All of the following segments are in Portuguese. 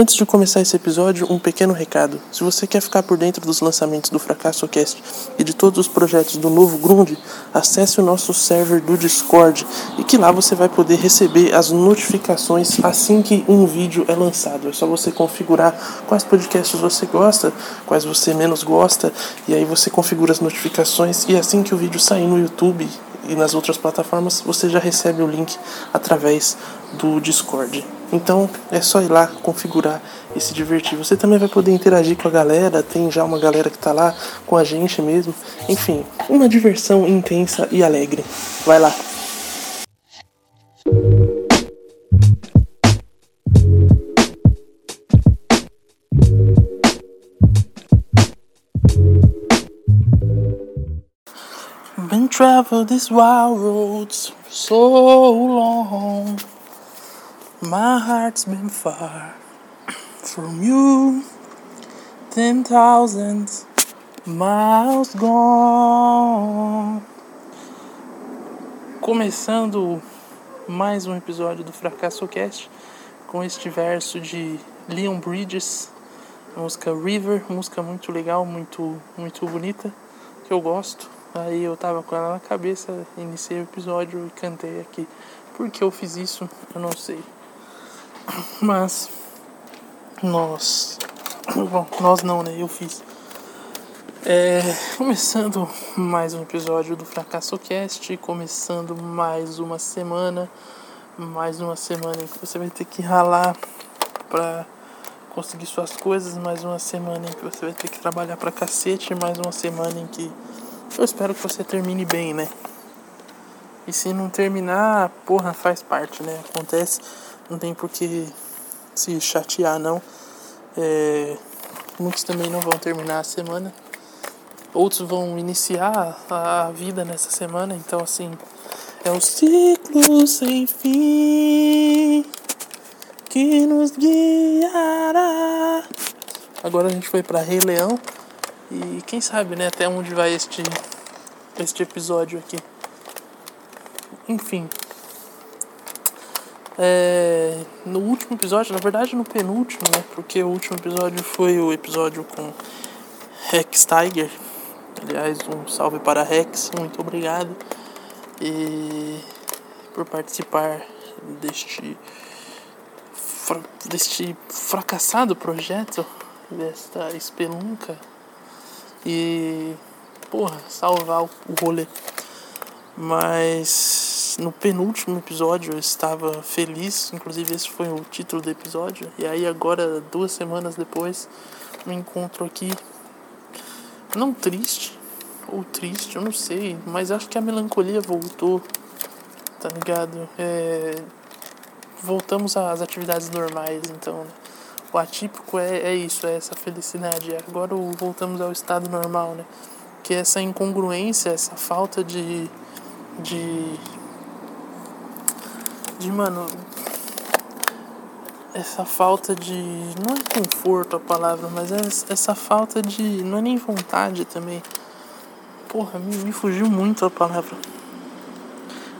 Antes de começar esse episódio, um pequeno recado. Se você quer ficar por dentro dos lançamentos do Fracasso Cast e de todos os projetos do novo Grund, acesse o nosso server do Discord e que lá você vai poder receber as notificações assim que um vídeo é lançado. É só você configurar quais podcasts você gosta, quais você menos gosta, e aí você configura as notificações e assim que o vídeo sair no YouTube e nas outras plataformas, você já recebe o link através do Discord. Então é só ir lá configurar e se divertir. Você também vai poder interagir com a galera, tem já uma galera que está lá com a gente mesmo. Enfim, uma diversão intensa e alegre. Vai lá. Been wild so long. My heart's been far from you. Ten thousand miles gone. Começando mais um episódio do Fracasso Cast com este verso de Leon Bridges, música River, música muito legal, muito muito bonita, que eu gosto. Aí eu tava com ela na cabeça, iniciei o episódio e cantei aqui. Por que eu fiz isso? Eu não sei. Mas nós. Bom, nós não, né? Eu fiz. É, começando mais um episódio do Fracasso Cast, começando mais uma semana, mais uma semana em que você vai ter que ralar pra conseguir suas coisas, mais uma semana em que você vai ter que trabalhar pra cacete, mais uma semana em que eu espero que você termine bem, né? E se não terminar, porra, faz parte, né? Acontece, não tem por que se chatear, não. É, muitos também não vão terminar a semana. Outros vão iniciar a vida nessa semana, então assim, é um ciclo sem fim que nos guiará. Agora a gente foi para Rei Leão. E quem sabe, né, até onde vai este, este episódio aqui. Enfim. É, no último episódio, na verdade no penúltimo, né, porque o último episódio foi o episódio com Rex Tiger. Aliás, um salve para Rex, muito obrigado. E por participar deste deste fracassado projeto desta espelunca e, porra, salvar o rolê. Mas no penúltimo episódio eu estava feliz, inclusive esse foi o título do episódio. E aí agora, duas semanas depois, me encontro aqui, não triste, ou triste, eu não sei, mas acho que a melancolia voltou, tá ligado? É, voltamos às atividades normais, então. Né? O atípico é, é isso, é essa felicidade. Agora voltamos ao estado normal, né? Que é essa incongruência, essa falta de. De. de, mano. Essa falta de. não é conforto a palavra, mas é essa falta de. não é nem vontade também. Porra, me, me fugiu muito a palavra.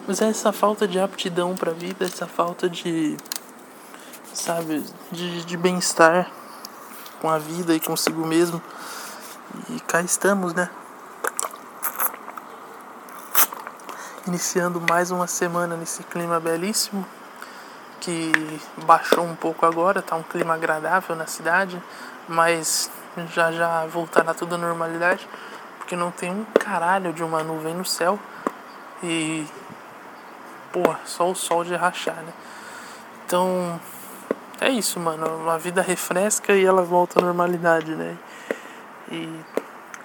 Mas é essa falta de aptidão pra vida, essa falta de sabe, de, de bem-estar com a vida e consigo mesmo. E cá estamos, né? Iniciando mais uma semana nesse clima belíssimo que baixou um pouco agora, tá um clima agradável na cidade, mas já já voltará tudo à normalidade, porque não tem um caralho de uma nuvem no céu e pô, só o sol de rachar, né? Então, é isso, mano. A vida refresca e ela volta à normalidade, né? E.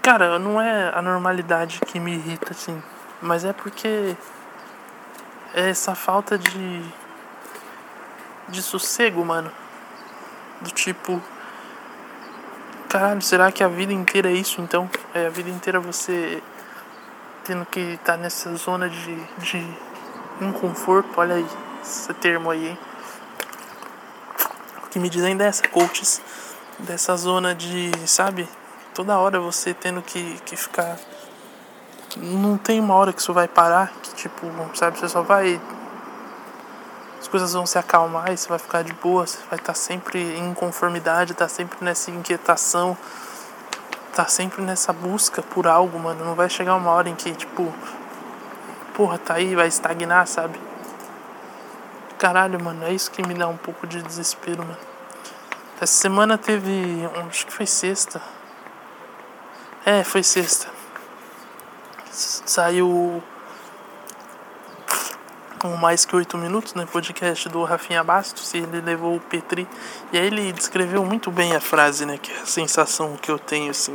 Cara, não é a normalidade que me irrita, assim. Mas é porque. É essa falta de. De sossego, mano. Do tipo. Caralho, será que a vida inteira é isso então? É a vida inteira você tendo que estar tá nessa zona de, de inconforto. Olha aí, esse termo aí, hein? que me dizem dessa, coaches, dessa zona de, sabe, toda hora você tendo que, que ficar. Não tem uma hora que isso vai parar, que tipo, sabe, você só vai coisas vão se acalmar e você vai ficar de boa, você vai estar tá sempre em conformidade, tá sempre nessa inquietação, tá sempre nessa busca por algo, mano. Não vai chegar uma hora em que, tipo, porra, tá aí, vai estagnar, sabe? Caralho, mano, é isso que me dá um pouco de desespero, mano. Essa semana teve. Acho que foi sexta. É, foi sexta. Saiu com mais que oito minutos, né? Podcast do Rafinha Bastos, e ele levou o Petri. E aí ele descreveu muito bem a frase, né? Que é a sensação que eu tenho, assim.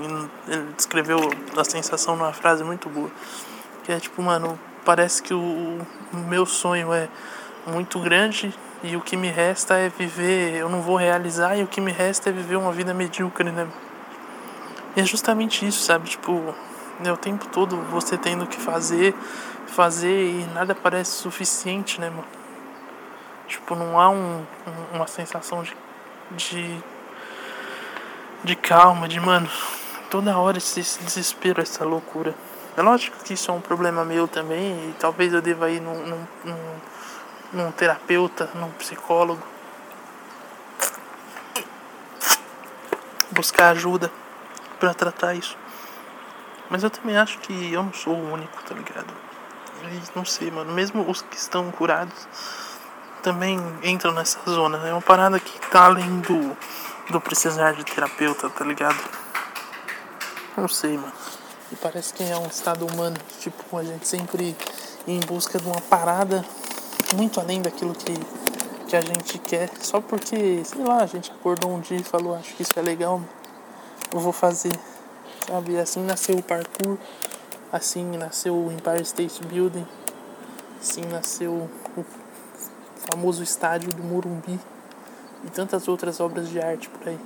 Ele descreveu a sensação numa frase muito boa. Que é tipo, mano, parece que o, o meu sonho é muito grande e o que me resta é viver, eu não vou realizar e o que me resta é viver uma vida medíocre, né? E é justamente isso, sabe? Tipo, né, o tempo todo você tendo que fazer, fazer e nada parece suficiente, né, mano? Tipo, não há um, um, uma sensação de, de. de calma, de, mano, toda hora esse, esse desespero, essa loucura. É lógico que isso é um problema meu também e talvez eu deva ir num, num, num, num terapeuta, num psicólogo. Buscar ajuda para tratar isso. Mas eu também acho que eu não sou o único, tá ligado? E não sei, mano. Mesmo os que estão curados também entram nessa zona. É uma parada que tá além do, do precisar de terapeuta, tá ligado? Não sei, mano. E parece que é um estado humano. Tipo, a gente sempre em busca de uma parada muito além daquilo que, que a gente quer. Só porque, sei lá, a gente acordou um dia e falou, acho que isso é legal, eu vou fazer sabe? Assim nasceu o parkour, assim nasceu o Empire State Building, assim nasceu o famoso estádio do Morumbi e tantas outras obras de arte por aí.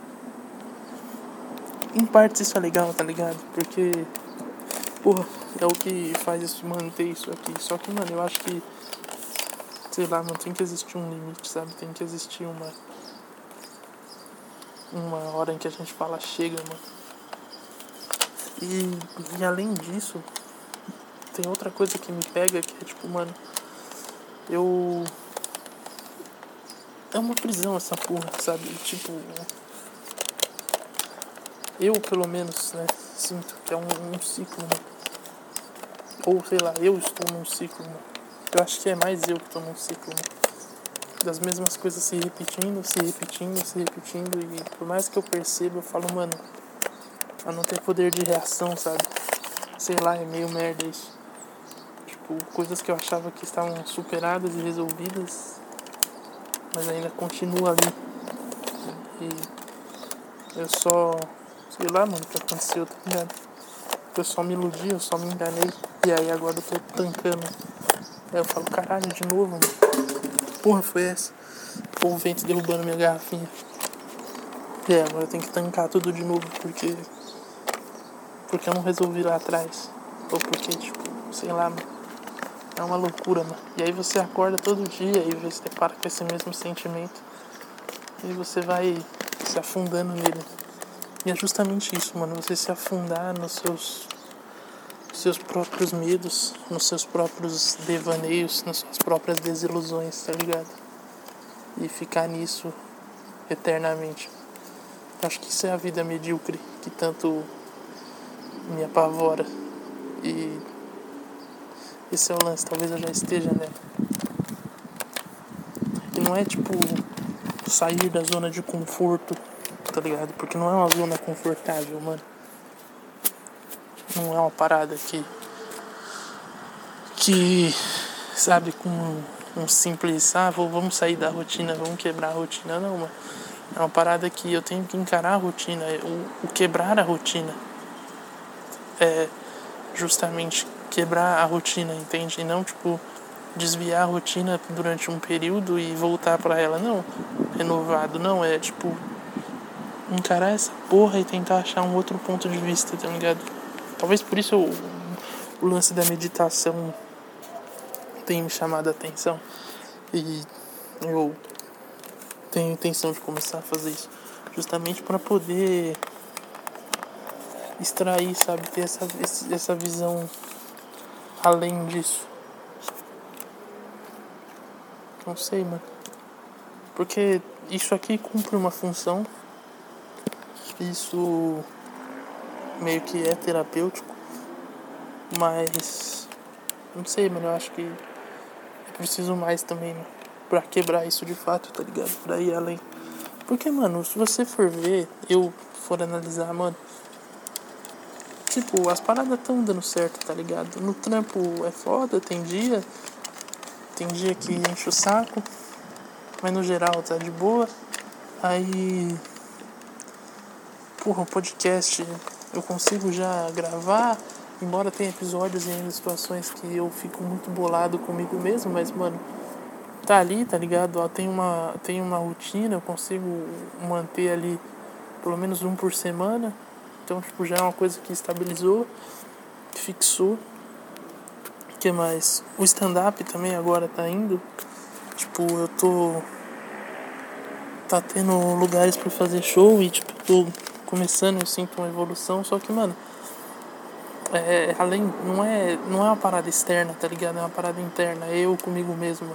Em parte isso é legal, tá ligado? Porque, porra, é o que faz isso manter isso aqui. Só que, mano, eu acho que, sei lá, não tem que existir um limite, sabe? Tem que existir uma. Uma hora em que a gente fala, chega, mano e, e além disso, tem outra coisa que me pega que é tipo, mano, eu. É uma prisão essa porra, sabe? Tipo. Eu, pelo menos, né? Sinto que é um, um ciclo, né? Ou sei lá, eu estou num ciclo, né? Eu acho que é mais eu que estou num ciclo, né? Das mesmas coisas se repetindo, se repetindo, se repetindo. E por mais que eu perceba, eu falo, mano, a não ter poder de reação, sabe? Sei lá, é meio merda isso. Tipo, coisas que eu achava que estavam superadas e resolvidas, mas ainda continua ali. E eu só. Sei lá, mano, o que aconteceu, tá ligado? Eu só me iludi, eu só me enganei. E aí agora eu tô tancando. Aí eu falo, caralho, de novo, mano. Porra, foi essa? Ou o vento derrubando minha garrafinha. É, agora eu tenho que tancar tudo de novo, porque porque eu não resolvi lá atrás. Ou porque, tipo, sei lá, mano. É uma loucura, mano. E aí você acorda todo dia e você depara com esse mesmo sentimento. E você vai se afundando nele. E é justamente isso, mano. Você se afundar nos seus, seus próprios medos, nos seus próprios devaneios, nas suas próprias desilusões, tá ligado? E ficar nisso eternamente. Acho que isso é a vida medíocre que tanto me apavora. E esse é o lance, talvez eu já esteja nela. E não é tipo sair da zona de conforto, tá ligado? Porque não é uma zona confortável, mano. Não é uma parada que. que. sabe, com um simples. Ah, vamos sair da rotina, vamos quebrar a rotina. Não, mano. É uma parada que eu tenho que encarar a rotina, o, o quebrar a rotina é justamente quebrar a rotina, entende? E não, tipo, desviar a rotina durante um período e voltar para ela. Não, renovado. Não, é tipo, encarar essa porra e tentar achar um outro ponto de vista, tá ligado? Talvez por isso o, o lance da meditação tenha me chamado a atenção. E eu tenho intenção de começar a fazer isso. Justamente para poder extrair, sabe? Ter essa, essa visão além disso. Não sei, mano. Porque isso aqui cumpre uma função. Isso meio que é terapêutico. Mas não sei, mano, eu acho que eu preciso mais também né, pra quebrar isso de fato, tá ligado? Pra ir além. Porque, mano, se você for ver, eu for analisar, mano. Tipo, as paradas tão dando certo, tá ligado? No trampo é foda, tem dia. Tem dia que enche o saco. Mas no geral tá de boa. Aí. Porra, o podcast eu consigo já gravar. Embora tenha episódios e situações que eu fico muito bolado comigo mesmo, mas, mano, tá ali, tá ligado? Ó, tem uma, tem uma rotina, eu consigo manter ali pelo menos um por semana. Então, tipo, já é uma coisa que estabilizou, fixou. O que mais? O stand-up também agora tá indo. Tipo, eu tô. Tá tendo lugares para fazer show e, tipo, tô começando, eu sinto uma evolução. Só que, mano, é, além. Não é, não é uma parada externa, tá ligado? É uma parada interna. É eu comigo mesmo.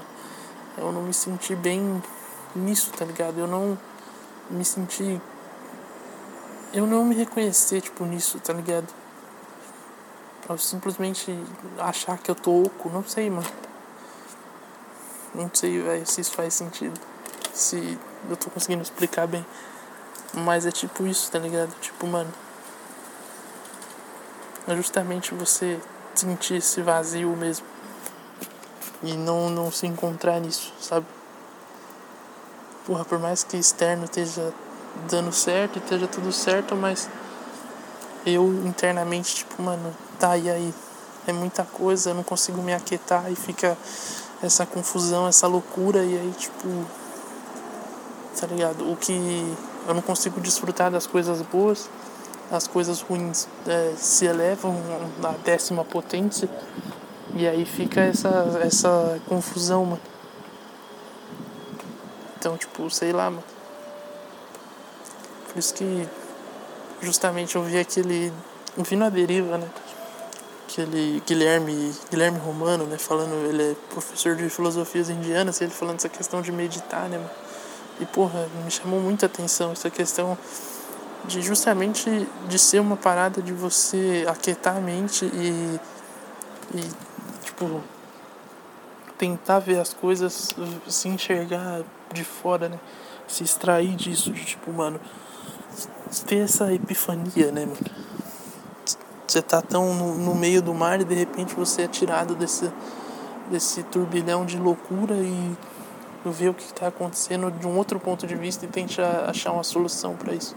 Eu não me senti bem nisso, tá ligado? Eu não me senti eu não me reconhecer, tipo, nisso, tá ligado? Eu simplesmente achar que eu tô oco, não sei, mano. Não sei, velho, se isso faz sentido. Se eu tô conseguindo explicar bem. Mas é tipo isso, tá ligado? Tipo, mano. É justamente você sentir esse vazio mesmo. E não, não se encontrar nisso, sabe? Porra, por mais que externo esteja dando certo esteja tudo certo, mas eu internamente, tipo, mano, tá, e aí? É muita coisa, eu não consigo me aquietar e fica essa confusão, essa loucura, e aí, tipo, tá ligado? O que eu não consigo desfrutar das coisas boas, as coisas ruins é, se elevam na décima potência, e aí fica essa, essa confusão, mano. Então, tipo, sei lá, mano. Por isso que justamente eu vi aquele. Vi na deriva, né? Aquele Guilherme, Guilherme Romano, né? Falando, ele é professor de filosofias indianas, ele falando essa questão de meditar, né? E porra, me chamou muita atenção essa questão de justamente de ser uma parada de você aquietar a mente e, e tipo tentar ver as coisas, se enxergar de fora, né? Se extrair disso, de tipo, mano, ter essa epifania, né, mano? Você tá tão no, no, meio do mar e de repente você é tirado desse, desse turbilhão de loucura e ver o que está acontecendo de um outro ponto de vista e tentar achar uma solução para isso.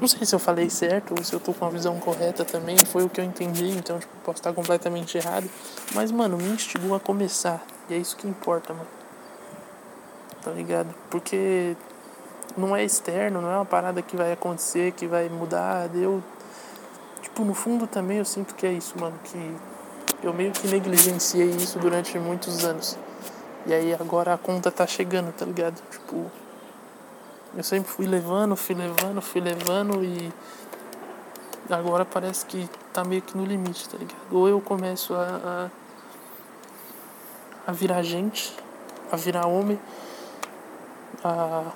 Não sei se eu falei certo ou se eu tô com a visão correta também, foi o que eu entendi, então tipo, posso estar completamente errado. Mas, mano, me instigou a começar. E é isso que importa, mano. Tá ligado? Porque não é externo, não é uma parada que vai acontecer, que vai mudar. Eu, tipo, no fundo também eu sinto que é isso, mano, que eu meio que negligenciei isso durante muitos anos. E aí agora a conta tá chegando, tá ligado? Tipo, eu sempre fui levando, fui levando, fui levando e agora parece que tá meio que no limite, tá ligado? Ou eu começo a, a, a virar gente, a virar homem, a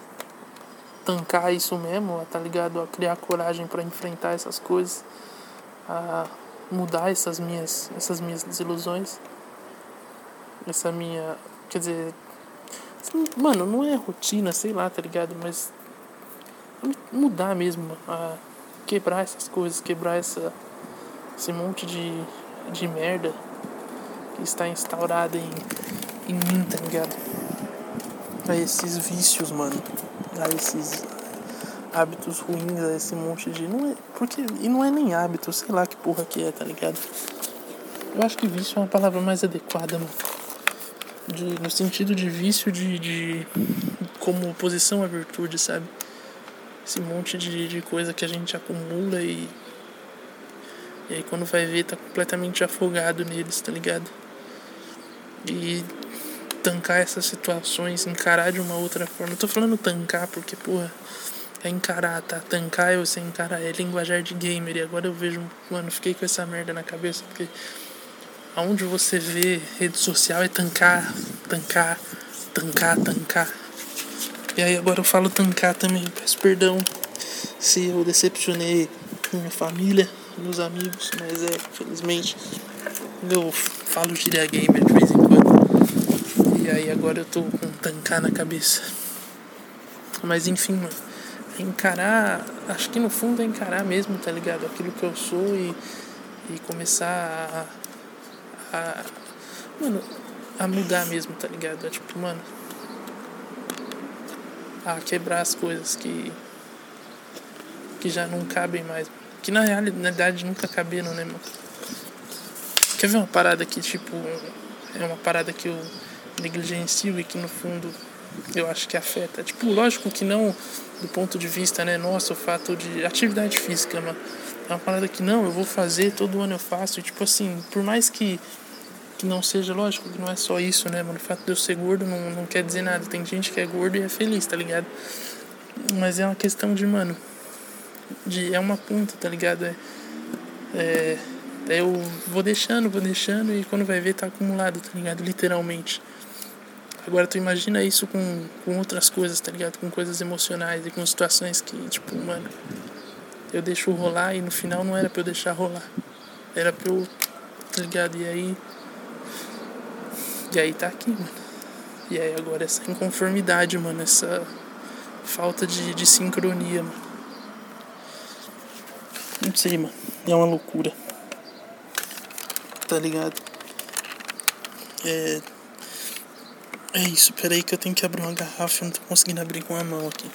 tancar isso mesmo, tá ligado? A criar coragem para enfrentar essas coisas, a mudar essas minhas, essas minhas desilusões, essa minha, quer dizer, mano, não é rotina, sei lá, tá ligado? Mas mudar mesmo, a quebrar essas coisas, quebrar essa, esse monte de, de merda que está instaurada em, em mim, tá ligado? A esses vícios, mano a esses hábitos ruins, a esse monte de. Não é, porque, e não é nem hábito, sei lá que porra que é, tá ligado? Eu acho que vício é uma palavra mais adequada, mano. De, no sentido de vício de, de como oposição à virtude, sabe? Esse monte de, de coisa que a gente acumula e. E aí quando vai ver tá completamente afogado neles, tá ligado? E tancar essas situações, encarar de uma outra forma. Eu tô falando tancar porque, porra, é encarar, tá? Tancar é você encarar, é linguajar de gamer. E agora eu vejo, mano, fiquei com essa merda na cabeça porque aonde você vê rede social é tancar, tancar, tancar, tancar. E aí agora eu falo tancar também. Peço perdão se eu decepcionei minha família, meus amigos, mas é, infelizmente, eu falo gíria gamer de vez em quando. E aí agora eu tô com tancar na cabeça. Mas enfim, mano. Encarar, acho que no fundo é encarar mesmo, tá ligado? Aquilo que eu sou e, e começar a, a. Mano, a mudar mesmo, tá ligado? É tipo, mano. A quebrar as coisas que. que já não cabem mais. Que na realidade nunca caberam, né, mano? Quer ver uma parada que, tipo. É uma parada que eu negligencio e que no fundo eu acho que afeta. Tipo, lógico que não do ponto de vista, né, nossa, o fato de atividade física, mano. É uma parada que não, eu vou fazer, todo ano eu faço. E, tipo assim, por mais que, que não seja, lógico que não é só isso, né, mano? O fato de eu ser gordo não, não quer dizer nada. Tem gente que é gordo e é feliz, tá ligado? Mas é uma questão de, mano, de, é uma ponta, tá ligado? É, é, eu vou deixando, vou deixando e quando vai ver tá acumulado, tá ligado? Literalmente. Agora tu imagina isso com, com outras coisas, tá ligado? Com coisas emocionais e com situações que, tipo, mano, eu deixo rolar e no final não era pra eu deixar rolar. Era pra eu, tá ligado? E aí. E aí tá aqui, mano. E aí agora essa inconformidade, mano, essa falta de, de sincronia, mano. Não sei, mano. É uma loucura. Tá ligado? É. É isso, peraí que eu tenho que abrir uma garrafa, eu não tô conseguindo abrir com a mão aqui.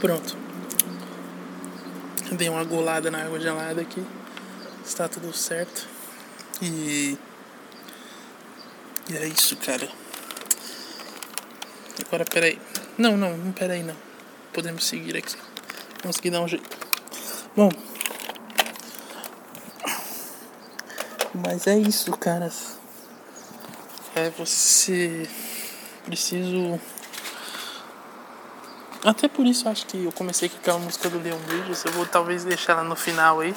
Pronto. Dei uma golada na água gelada aqui. Está tudo certo. E. E é isso, cara. Agora peraí. Não, não, não peraí não. Podemos seguir aqui. Consegui dar um jeito. Bom. Mas é isso, caras. É você. Preciso. Até por isso acho que eu comecei com aquela música do Leon Bridges. Eu vou talvez deixar ela no final aí.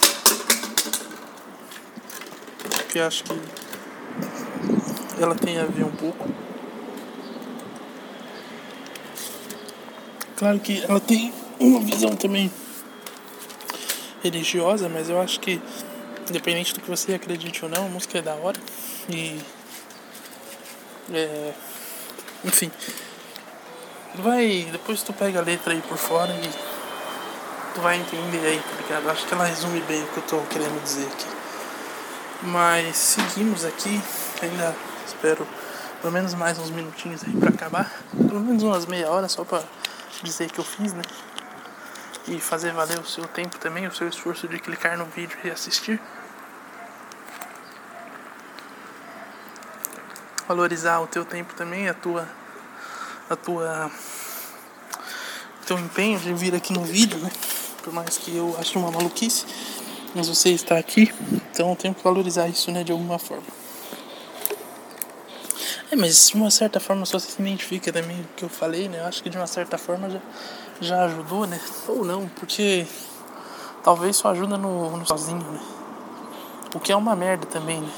Porque acho que ela tem a ver um pouco. Claro que ela tem uma visão também religiosa, mas eu acho que, independente do que você acredite ou não, a música é da hora. E. É, enfim. Vai. Depois tu pega a letra aí por fora e. Tu vai entender aí, tá ligado? Acho que ela resume bem o que eu tô querendo dizer aqui. Mas seguimos aqui. Ainda espero pelo menos mais uns minutinhos aí pra acabar. Pelo menos umas meia hora só pra dizer que eu fiz, né? E fazer valer o seu tempo também, o seu esforço de clicar no vídeo e assistir. Valorizar o teu tempo também, a tua a tua teu empenho de vir aqui no vídeo, né? Por mais que eu ache uma maluquice, mas você está aqui, então eu tenho que valorizar isso, né, de alguma forma. É, mas de uma certa forma só se identifica também o que eu falei, né? Eu acho que de uma certa forma já já ajudou, né? Ou não, porque talvez só ajuda no, no sozinho, né? O que é uma merda também, né?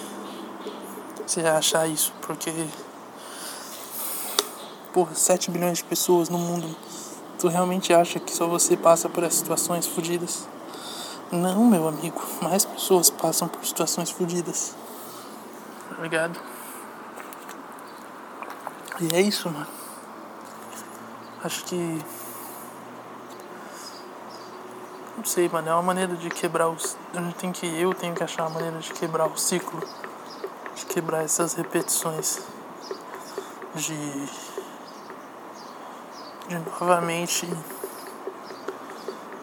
Você achar isso, porque. Porra, 7 bilhões de pessoas no mundo. Tu realmente acha que só você passa por essas situações fodidas? Não, meu amigo. Mais pessoas passam por situações fodidas. Tá ligado? E é isso, mano. Acho que não sei, mano, é uma maneira de quebrar os. Tem que, eu tenho que achar uma maneira de quebrar o ciclo. De quebrar essas repetições. De. De novamente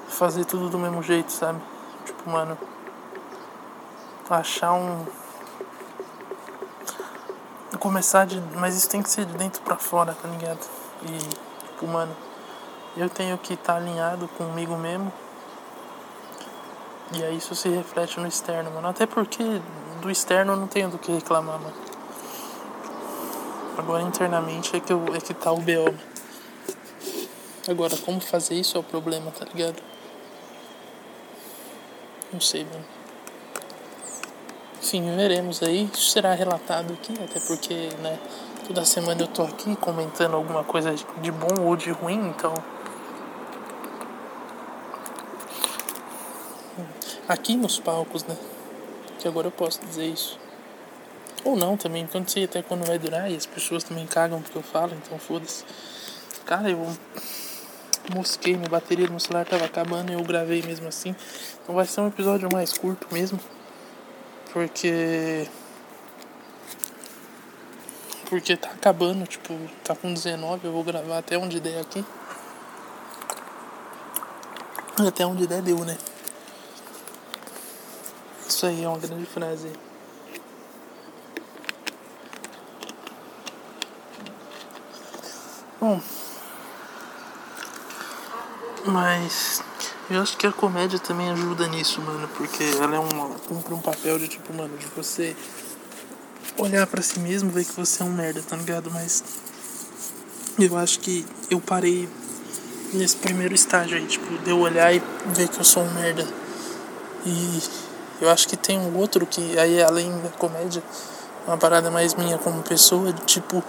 fazer tudo do mesmo jeito, sabe? Tipo, mano. Achar um. Começar de. Mas isso tem que ser de dentro pra fora, tá ligado? E, tipo, mano. Eu tenho que estar tá alinhado comigo mesmo e aí isso se reflete no externo, mano. Até porque do externo eu não tenho do que reclamar, mano. Agora internamente é que, eu, é que tá o B.O. Agora, como fazer isso é o problema, tá ligado? Não sei, mano. enfim, veremos aí. Isso será relatado aqui, até porque, né, toda semana eu tô aqui comentando alguma coisa de bom ou de ruim, então. Aqui nos palcos, né? Que agora eu posso dizer isso. Ou não também, porque eu não sei até quando vai durar e as pessoas também cagam porque eu falo, então foda-se. Cara, eu mosquei, minha bateria do meu celular tava acabando e eu gravei mesmo assim. Então vai ser um episódio mais curto mesmo. Porque. Porque tá acabando, tipo, tá com 19, eu vou gravar até onde der aqui. Até onde der deu, né? Isso aí é uma grande frase. Bom. Mas eu acho que a comédia também ajuda nisso, mano, porque ela é uma cumpre um papel de tipo, mano, de você olhar para si mesmo, ver que você é um merda, tá ligado? Mas eu acho que eu parei nesse primeiro estágio aí, tipo, de eu olhar e ver que eu sou um merda. E eu acho que tem um outro que aí além da comédia, uma parada mais minha como pessoa, tipo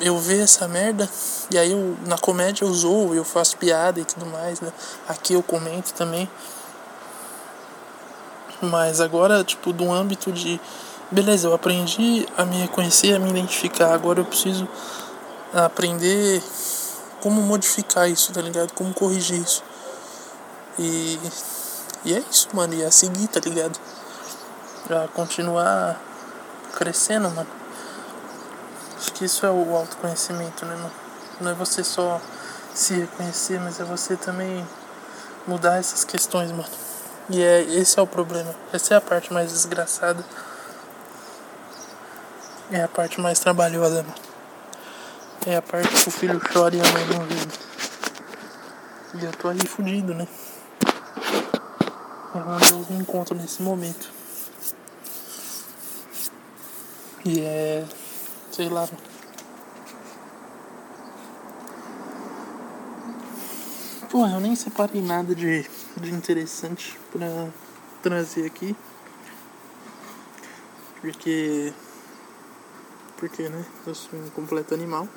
eu ver essa merda e aí eu, na comédia eu zoo, eu faço piada e tudo mais, né? Aqui eu comento também. Mas agora, tipo, do âmbito de. Beleza, eu aprendi a me reconhecer, a me identificar. Agora eu preciso aprender como modificar isso, tá ligado? Como corrigir isso. E. E é isso, mano. E a seguir, tá ligado? Pra continuar crescendo, mano. Acho que isso é o autoconhecimento, né, mano? Não é você só se reconhecer, mas é você também mudar essas questões, mano. E é, esse é o problema. Essa é a parte mais desgraçada. É a parte mais trabalhosa, mano. É a parte que o filho chora e a mãe não vê. E eu tô aí fudido, né? Onde eu me encontro nesse momento. E é. sei lá. Pô, eu nem separei nada de, de interessante pra trazer aqui. Porque. Porque, né? Eu sou um completo animal.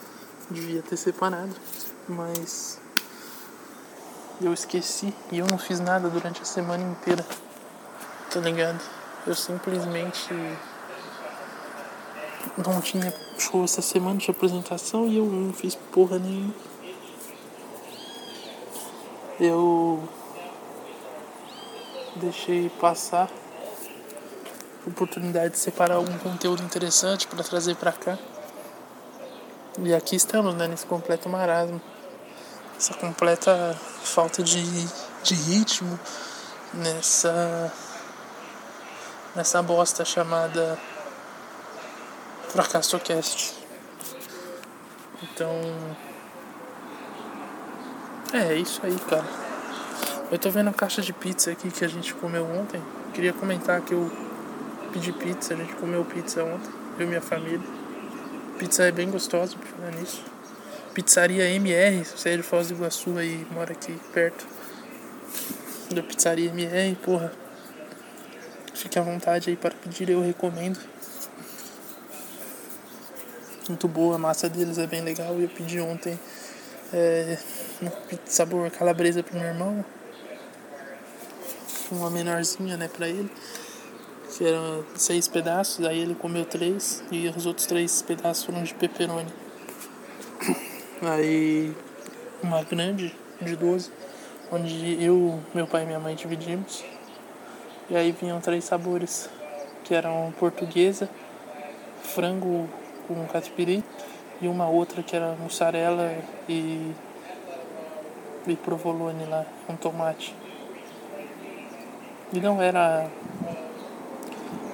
Devia ter separado. Mas. Eu esqueci e eu não fiz nada durante a semana inteira. Tá ligado? Eu simplesmente. Não tinha show essa semana de apresentação e eu não fiz porra nenhuma eu deixei passar a oportunidade de separar algum conteúdo interessante para trazer para cá. E aqui estamos, né, nesse completo marasmo. Essa completa falta de, de ritmo nessa nessa bosta chamada FracassoCast. Então, é, é, isso aí, cara. Eu tô vendo a caixa de pizza aqui que a gente comeu ontem. Queria comentar que eu pedi pizza, a gente comeu pizza ontem, eu e minha família. Pizza é bem gostosa, por falar nisso. Pizzaria MR, se você é de Foz do Iguaçu aí, mora aqui perto da Pizzaria MR, porra. Fique à vontade aí para pedir, eu recomendo. Muito boa, a massa deles é bem legal. Eu pedi ontem é, sabor calabresa pro meu irmão. Uma menorzinha, né, pra ele. Que eram seis pedaços, aí ele comeu três e os outros três pedaços foram de pepperoni. Aí uma grande de 12, onde eu, meu pai e minha mãe dividimos. E aí vinham três sabores, que eram portuguesa, frango com catupiry e uma outra que era mussarela e, e provolone lá, com tomate. E não era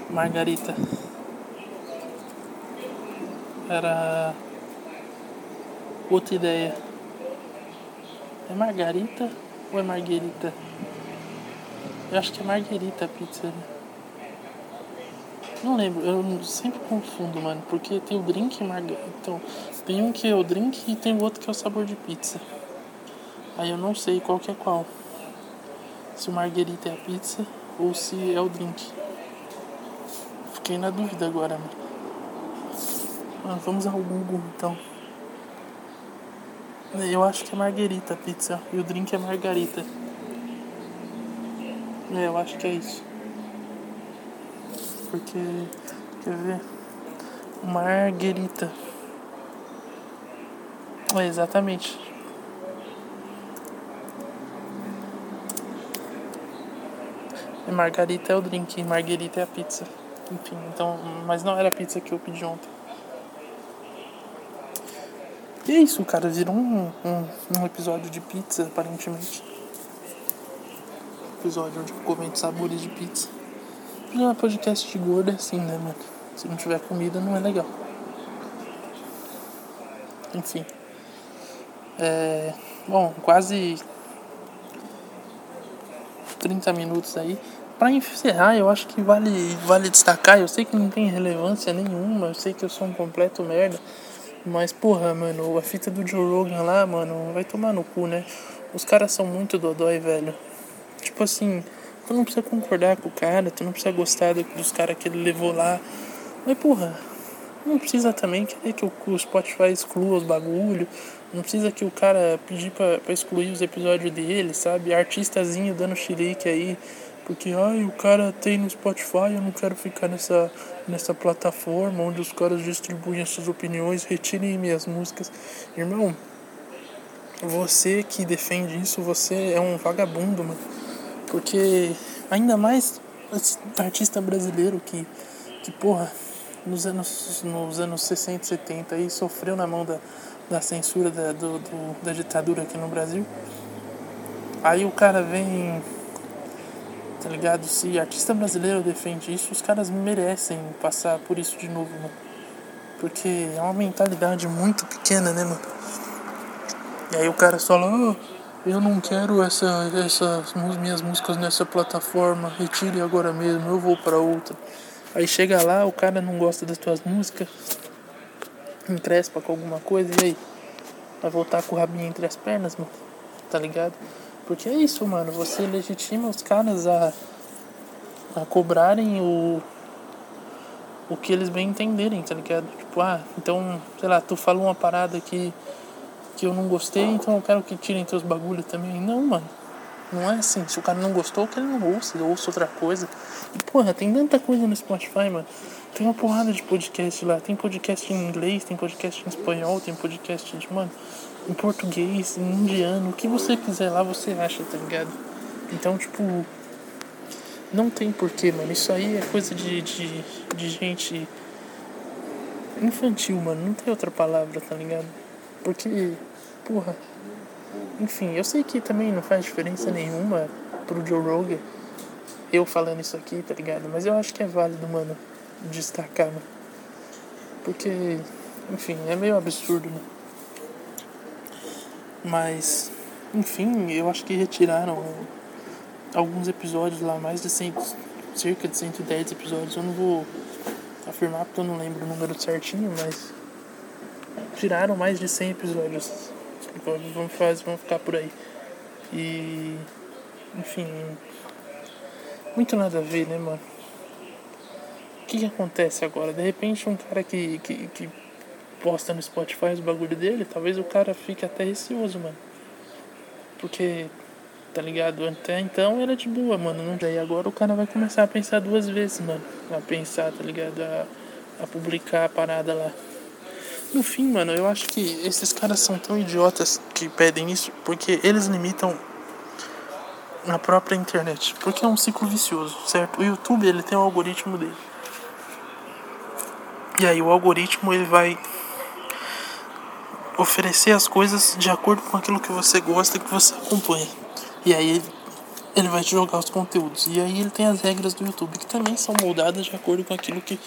margarita. Era outra ideia. É margarita ou é marguerita? Eu acho que é marguerita a pizza. Né? Não lembro, eu sempre confundo, mano, porque tem o drink margarita. Então, tem um que é o drink e tem o outro que é o sabor de pizza. Aí eu não sei qual que é qual. Se o margarita é a pizza ou se é o drink. Fiquei na dúvida agora, mano. Ah, vamos ao Google então. Eu acho que é marguerita a pizza. E o drink é margarita. É, eu acho que é isso. Porque. Quer ver? Marguerita. É, exatamente. Margarita é o drink, marguerita é a pizza. Enfim, então. Mas não era a pizza que eu pedi ontem. E é isso, cara. Virou um, um, um episódio de pizza, aparentemente. Episódio onde eu comento sabores de pizza. Não é podcast de gordo é assim, né, mano? Se não tiver comida, não é legal. Enfim. É, bom, quase 30 minutos aí. Pra encerrar, eu acho que vale, vale destacar. Eu sei que não tem relevância nenhuma, eu sei que eu sou um completo merda. Mas, porra, mano, a fita do Joe Rogan lá, mano, vai tomar no cu, né? Os caras são muito dodói, velho. Tipo assim, tu não precisa concordar com o cara, tu não precisa gostar dos caras que ele levou lá. Mas, porra, não precisa também querer que o Spotify exclua os bagulho. Não precisa que o cara pedir pra, pra excluir os episódios dele, sabe? Artistazinho dando xerique aí. Porque, ai, o cara tem no Spotify, eu não quero ficar nessa, nessa plataforma onde os caras distribuem as suas opiniões, retirem minhas músicas. Irmão, você que defende isso, você é um vagabundo, mano. Porque, ainda mais esse artista brasileiro que, que porra, nos anos, nos anos 60, 70 aí sofreu na mão da, da censura da, do, do, da ditadura aqui no Brasil. Aí o cara vem tá ligado? Se artista brasileiro defende isso, os caras merecem passar por isso de novo, mano. Porque é uma mentalidade muito pequena, né, mano? E aí o cara fala, oh, eu não quero essa, essas minhas músicas nessa plataforma, retire agora mesmo, eu vou para outra. Aí chega lá, o cara não gosta das tuas músicas, encrespa com alguma coisa, e aí? Vai voltar com o rabinho entre as pernas, mano? Tá ligado? Porque é isso, mano. Você legitima os caras a, a cobrarem o, o que eles bem entenderem, tá ligado? Tipo, ah, então, sei lá, tu falou uma parada que, que eu não gostei, então eu quero que tirem teus bagulhos também. Não, mano. Não é assim. Se o cara não gostou, que ele não ouça, ele ouça outra coisa. E, porra, tem tanta coisa no Spotify, mano. Tem uma porrada de podcast lá. Tem podcast em inglês, tem podcast em espanhol, tem podcast de, mano em português, em indiano, o que você quiser lá você acha, tá ligado? Então, tipo, não tem porquê, mano. Isso aí é coisa de, de, de gente infantil, mano. Não tem outra palavra, tá ligado? Porque, porra. Enfim, eu sei que também não faz diferença nenhuma pro Joe Rogan eu falando isso aqui, tá ligado? Mas eu acho que é válido, mano, destacar, mano. Porque, enfim, é meio absurdo, né? Mas, enfim, eu acho que retiraram alguns episódios lá, mais de 100, cerca de 110 episódios. Eu não vou afirmar porque eu não lembro o número certinho, mas tiraram mais de 100 episódios. Vamos fazer, vamos ficar por aí. E, enfim, muito nada a ver, né, mano? O que, que acontece agora? De repente, um cara que, que, que posta no Spotify os bagulho dele, talvez o cara fique até receoso, mano. Porque, tá ligado? Até então era de boa, mano. Não daí agora o cara vai começar a pensar duas vezes, mano. A pensar, tá ligado? A, a publicar a parada lá. No fim, mano, eu acho que esses caras são tão idiotas que pedem isso porque eles limitam na própria internet. Porque é um ciclo vicioso, certo? O YouTube, ele tem um algoritmo dele. E aí o algoritmo ele vai oferecer as coisas de acordo com aquilo que você gosta e que você acompanha. E aí ele vai te jogar os conteúdos. E aí ele tem as regras do YouTube que também são moldadas de acordo com aquilo que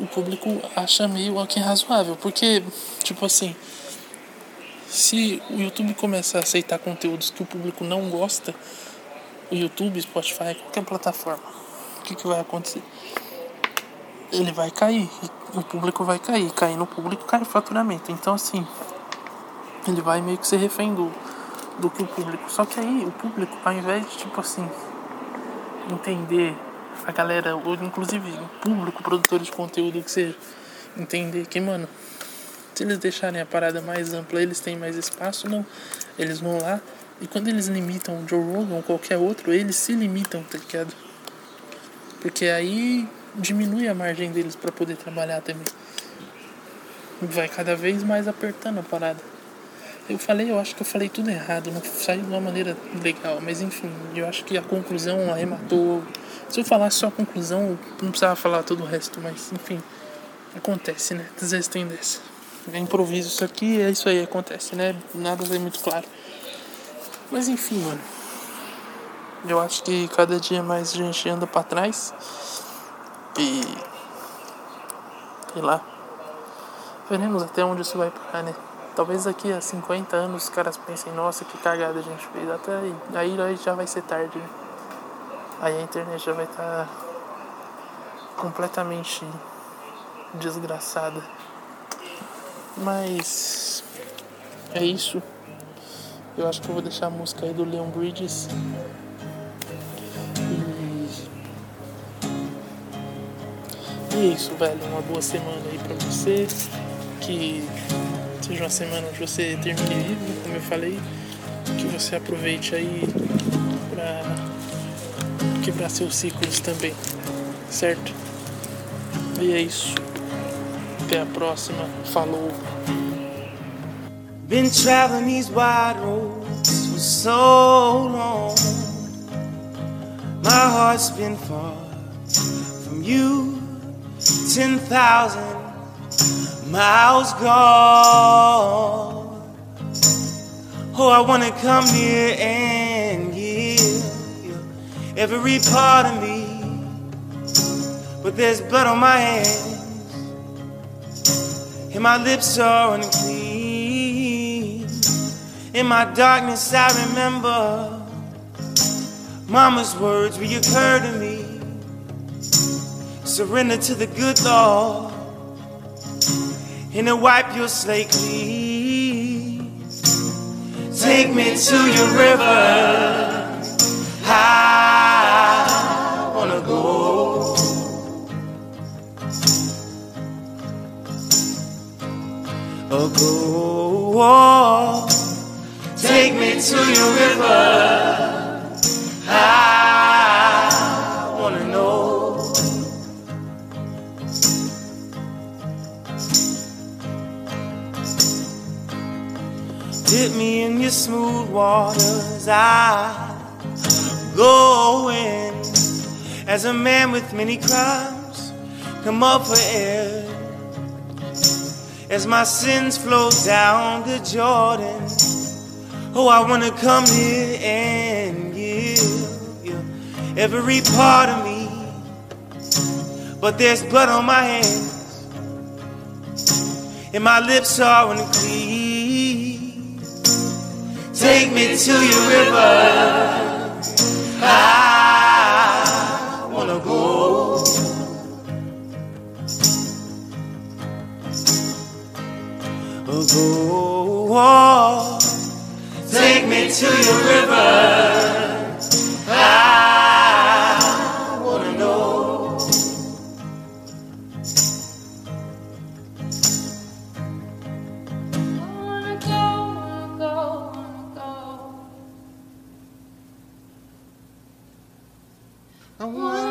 o público acha meio que razoável. Porque, tipo assim, se o YouTube começar a aceitar conteúdos que o público não gosta, o YouTube, Spotify, qualquer plataforma, o que, que vai acontecer? Ele vai cair, o público vai cair, cair no público cai o faturamento. Então assim, ele vai meio que ser refém do, do que o público. Só que aí o público, ao invés de tipo assim, entender a galera, ou inclusive o público, produtores de conteúdo, que seja, entender que, mano, se eles deixarem a parada mais ampla, eles têm mais espaço, não. Eles vão lá e quando eles limitam o Joe Rogan ou qualquer outro, eles se limitam, tá ligado? Porque aí diminui a margem deles para poder trabalhar também. Vai cada vez mais apertando a parada. Eu falei, eu acho que eu falei tudo errado, não saiu de uma maneira legal, mas enfim, eu acho que a conclusão arrematou. Se eu falasse só a conclusão, não precisava falar todo o resto, mas enfim, acontece, né? Às vezes tem dessa. É improviso isso aqui, é isso aí, acontece, né? Nada é muito claro. Mas enfim, mano. Eu acho que cada dia mais a gente anda para trás. E. Sei lá. Veremos até onde isso vai parar, né? Talvez daqui a 50 anos os caras pensem, nossa, que cagada a gente fez. Até aí, aí, já vai ser tarde, né? Aí a internet já vai estar tá completamente desgraçada. Mas é isso. Eu acho que eu vou deixar a música aí do Leon Bridges. E é isso, velho. Uma boa semana aí pra você. Que seja uma semana onde você termine livre, como eu falei. Que você aproveite aí pra quebrar seus ciclos também. Certo? E é isso. Até a próxima. Falou. Been traveling these wide roads for so long. My heart's been far from you, 10,000 miles gone. Oh, I wanna come near and give you every part of me, but there's blood on my hands, and my lips are unclean. In my darkness, I remember Mama's words reoccur to me. Surrender to the good Lord and to wipe your slate clean. Take me to your river. I wanna go. Oh, go. Take me to your river. I Dip me in your smooth waters. I go in as a man with many crimes. Come up for air as my sins flow down the Jordan. Oh, I wanna come here and give you every part of me. But there's blood on my hands, and my lips are unclean. Take me to your river. I wanna go. Oh, go. Take me to your river. I I want